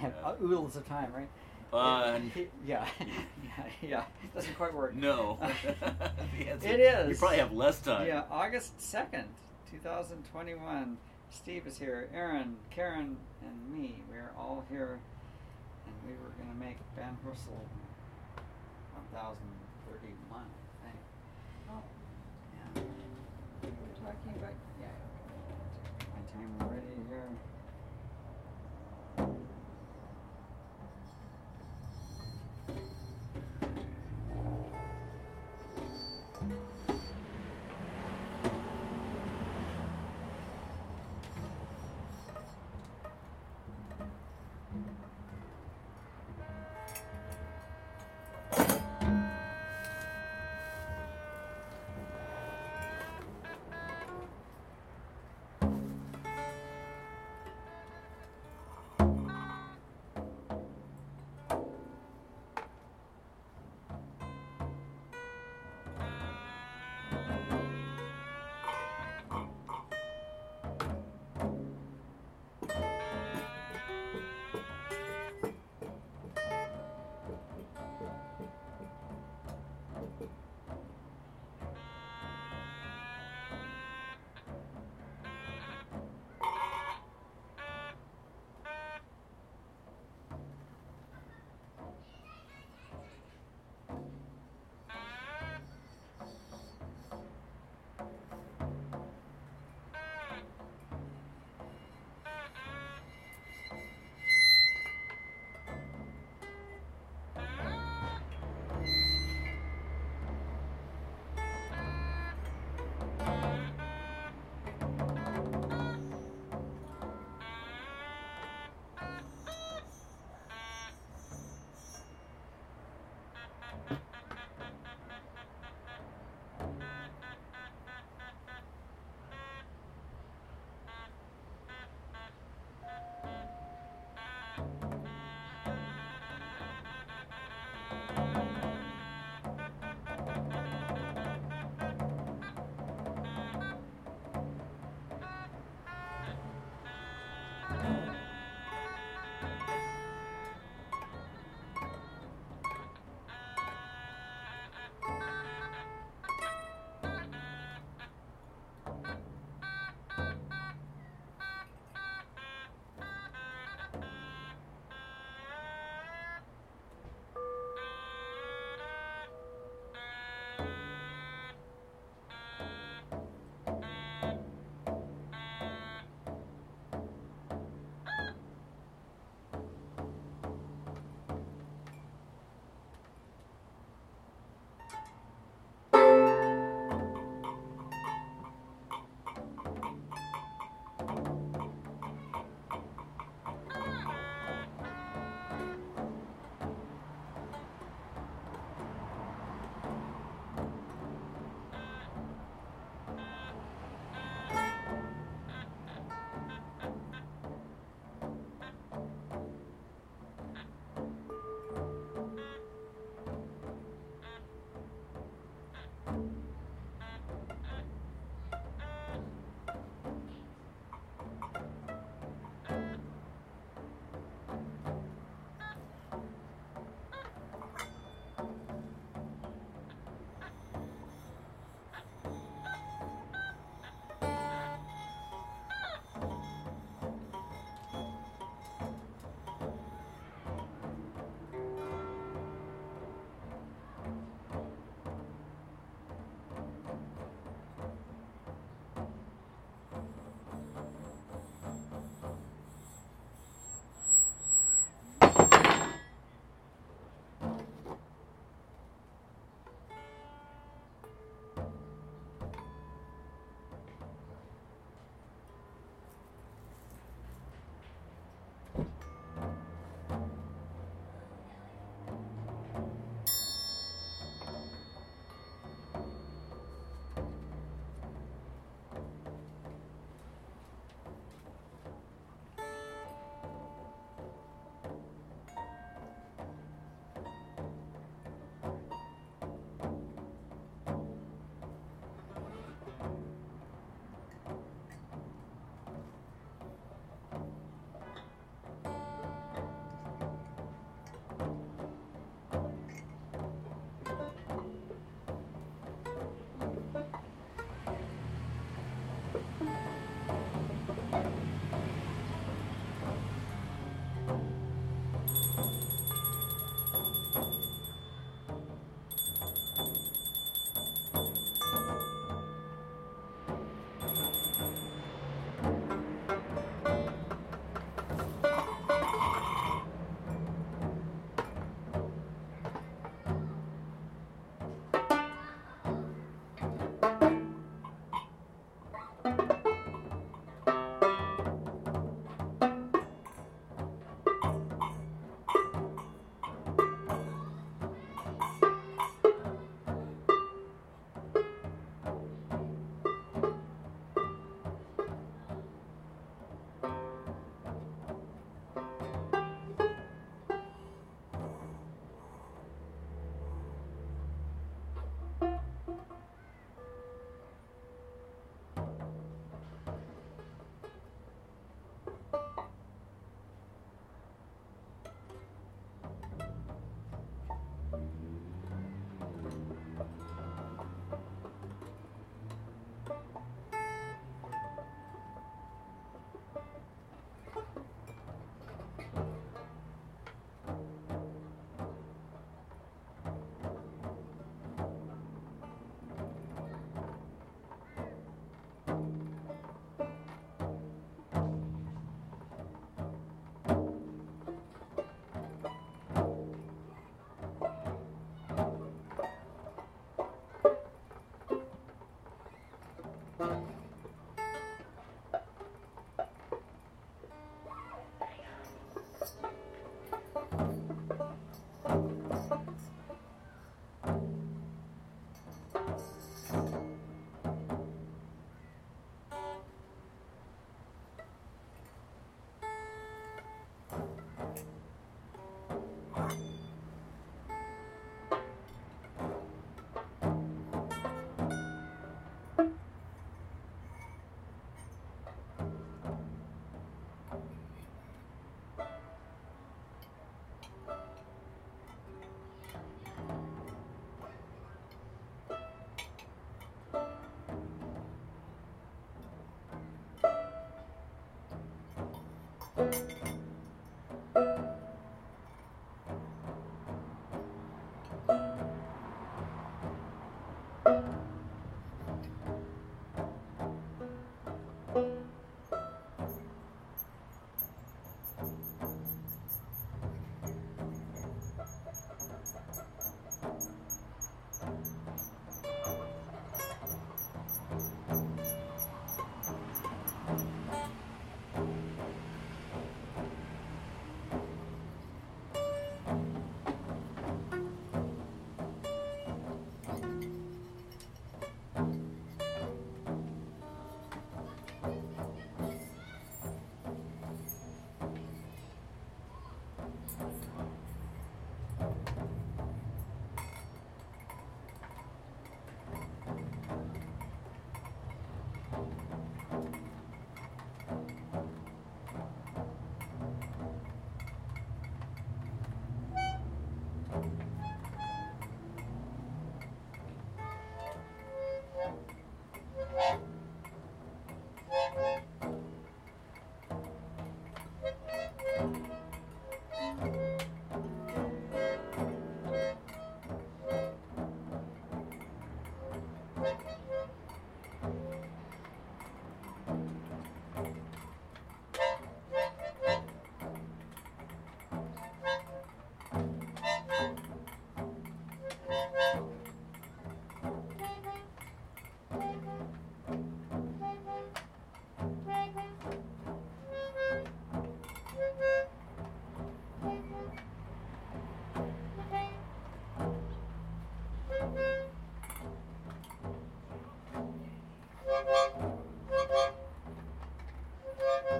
have Yeah. uh, oodles of time, right? Uh, It- yeah, yeah, yeah. Doesn't quite work. no. Answer- It is. You probably have less time. Yeah, August 2nd, 2021. Steve is here, Aaron, Karen, and me. We're all here, and we were going to make Banned Rehearsal 1031, I think. Oh, Yeah. We were talking about,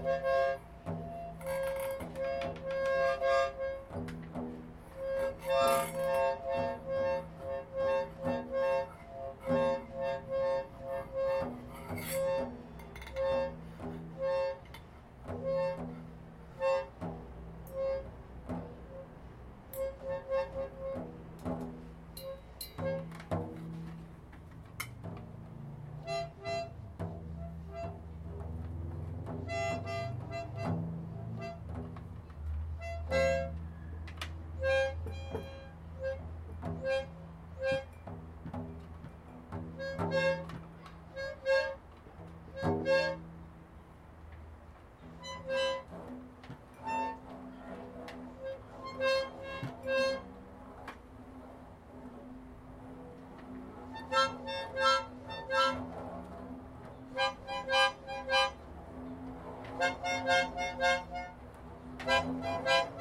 Thank you. Thank you.